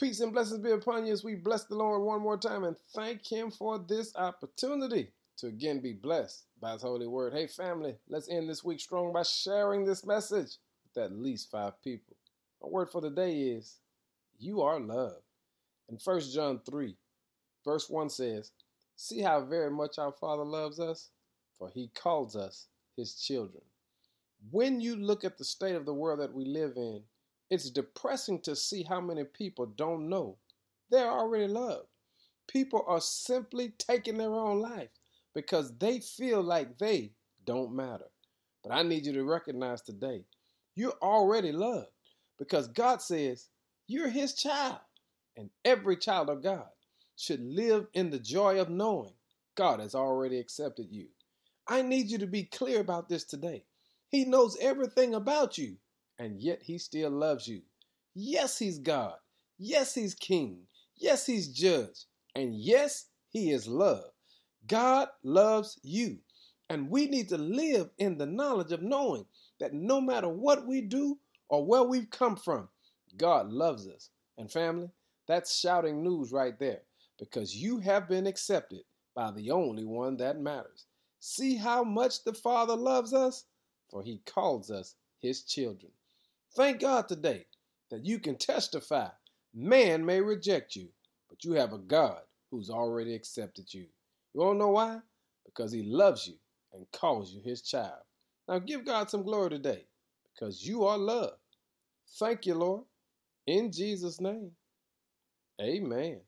Peace and blessings be upon you as we bless the Lord one more time and thank Him for this opportunity to again be blessed by His holy word. Hey, family, let's end this week strong by sharing this message with at least five people. My word for the day is You are loved. In 1 John 3, verse 1 says, See how very much our Father loves us, for He calls us His children. When you look at the state of the world that we live in, it's depressing to see how many people don't know they're already loved. People are simply taking their own life because they feel like they don't matter. But I need you to recognize today you're already loved because God says you're His child. And every child of God should live in the joy of knowing God has already accepted you. I need you to be clear about this today. He knows everything about you and yet he still loves you. Yes, he's God. Yes, he's king. Yes, he's judge. And yes, he is love. God loves you. And we need to live in the knowledge of knowing that no matter what we do or where we've come from, God loves us. And family, that's shouting news right there because you have been accepted by the only one that matters. See how much the Father loves us? For he calls us his children. Thank God today that you can testify. Man may reject you, but you have a God who's already accepted you. You all know why? Because he loves you and calls you his child. Now give God some glory today because you are loved. Thank you, Lord. In Jesus' name, amen.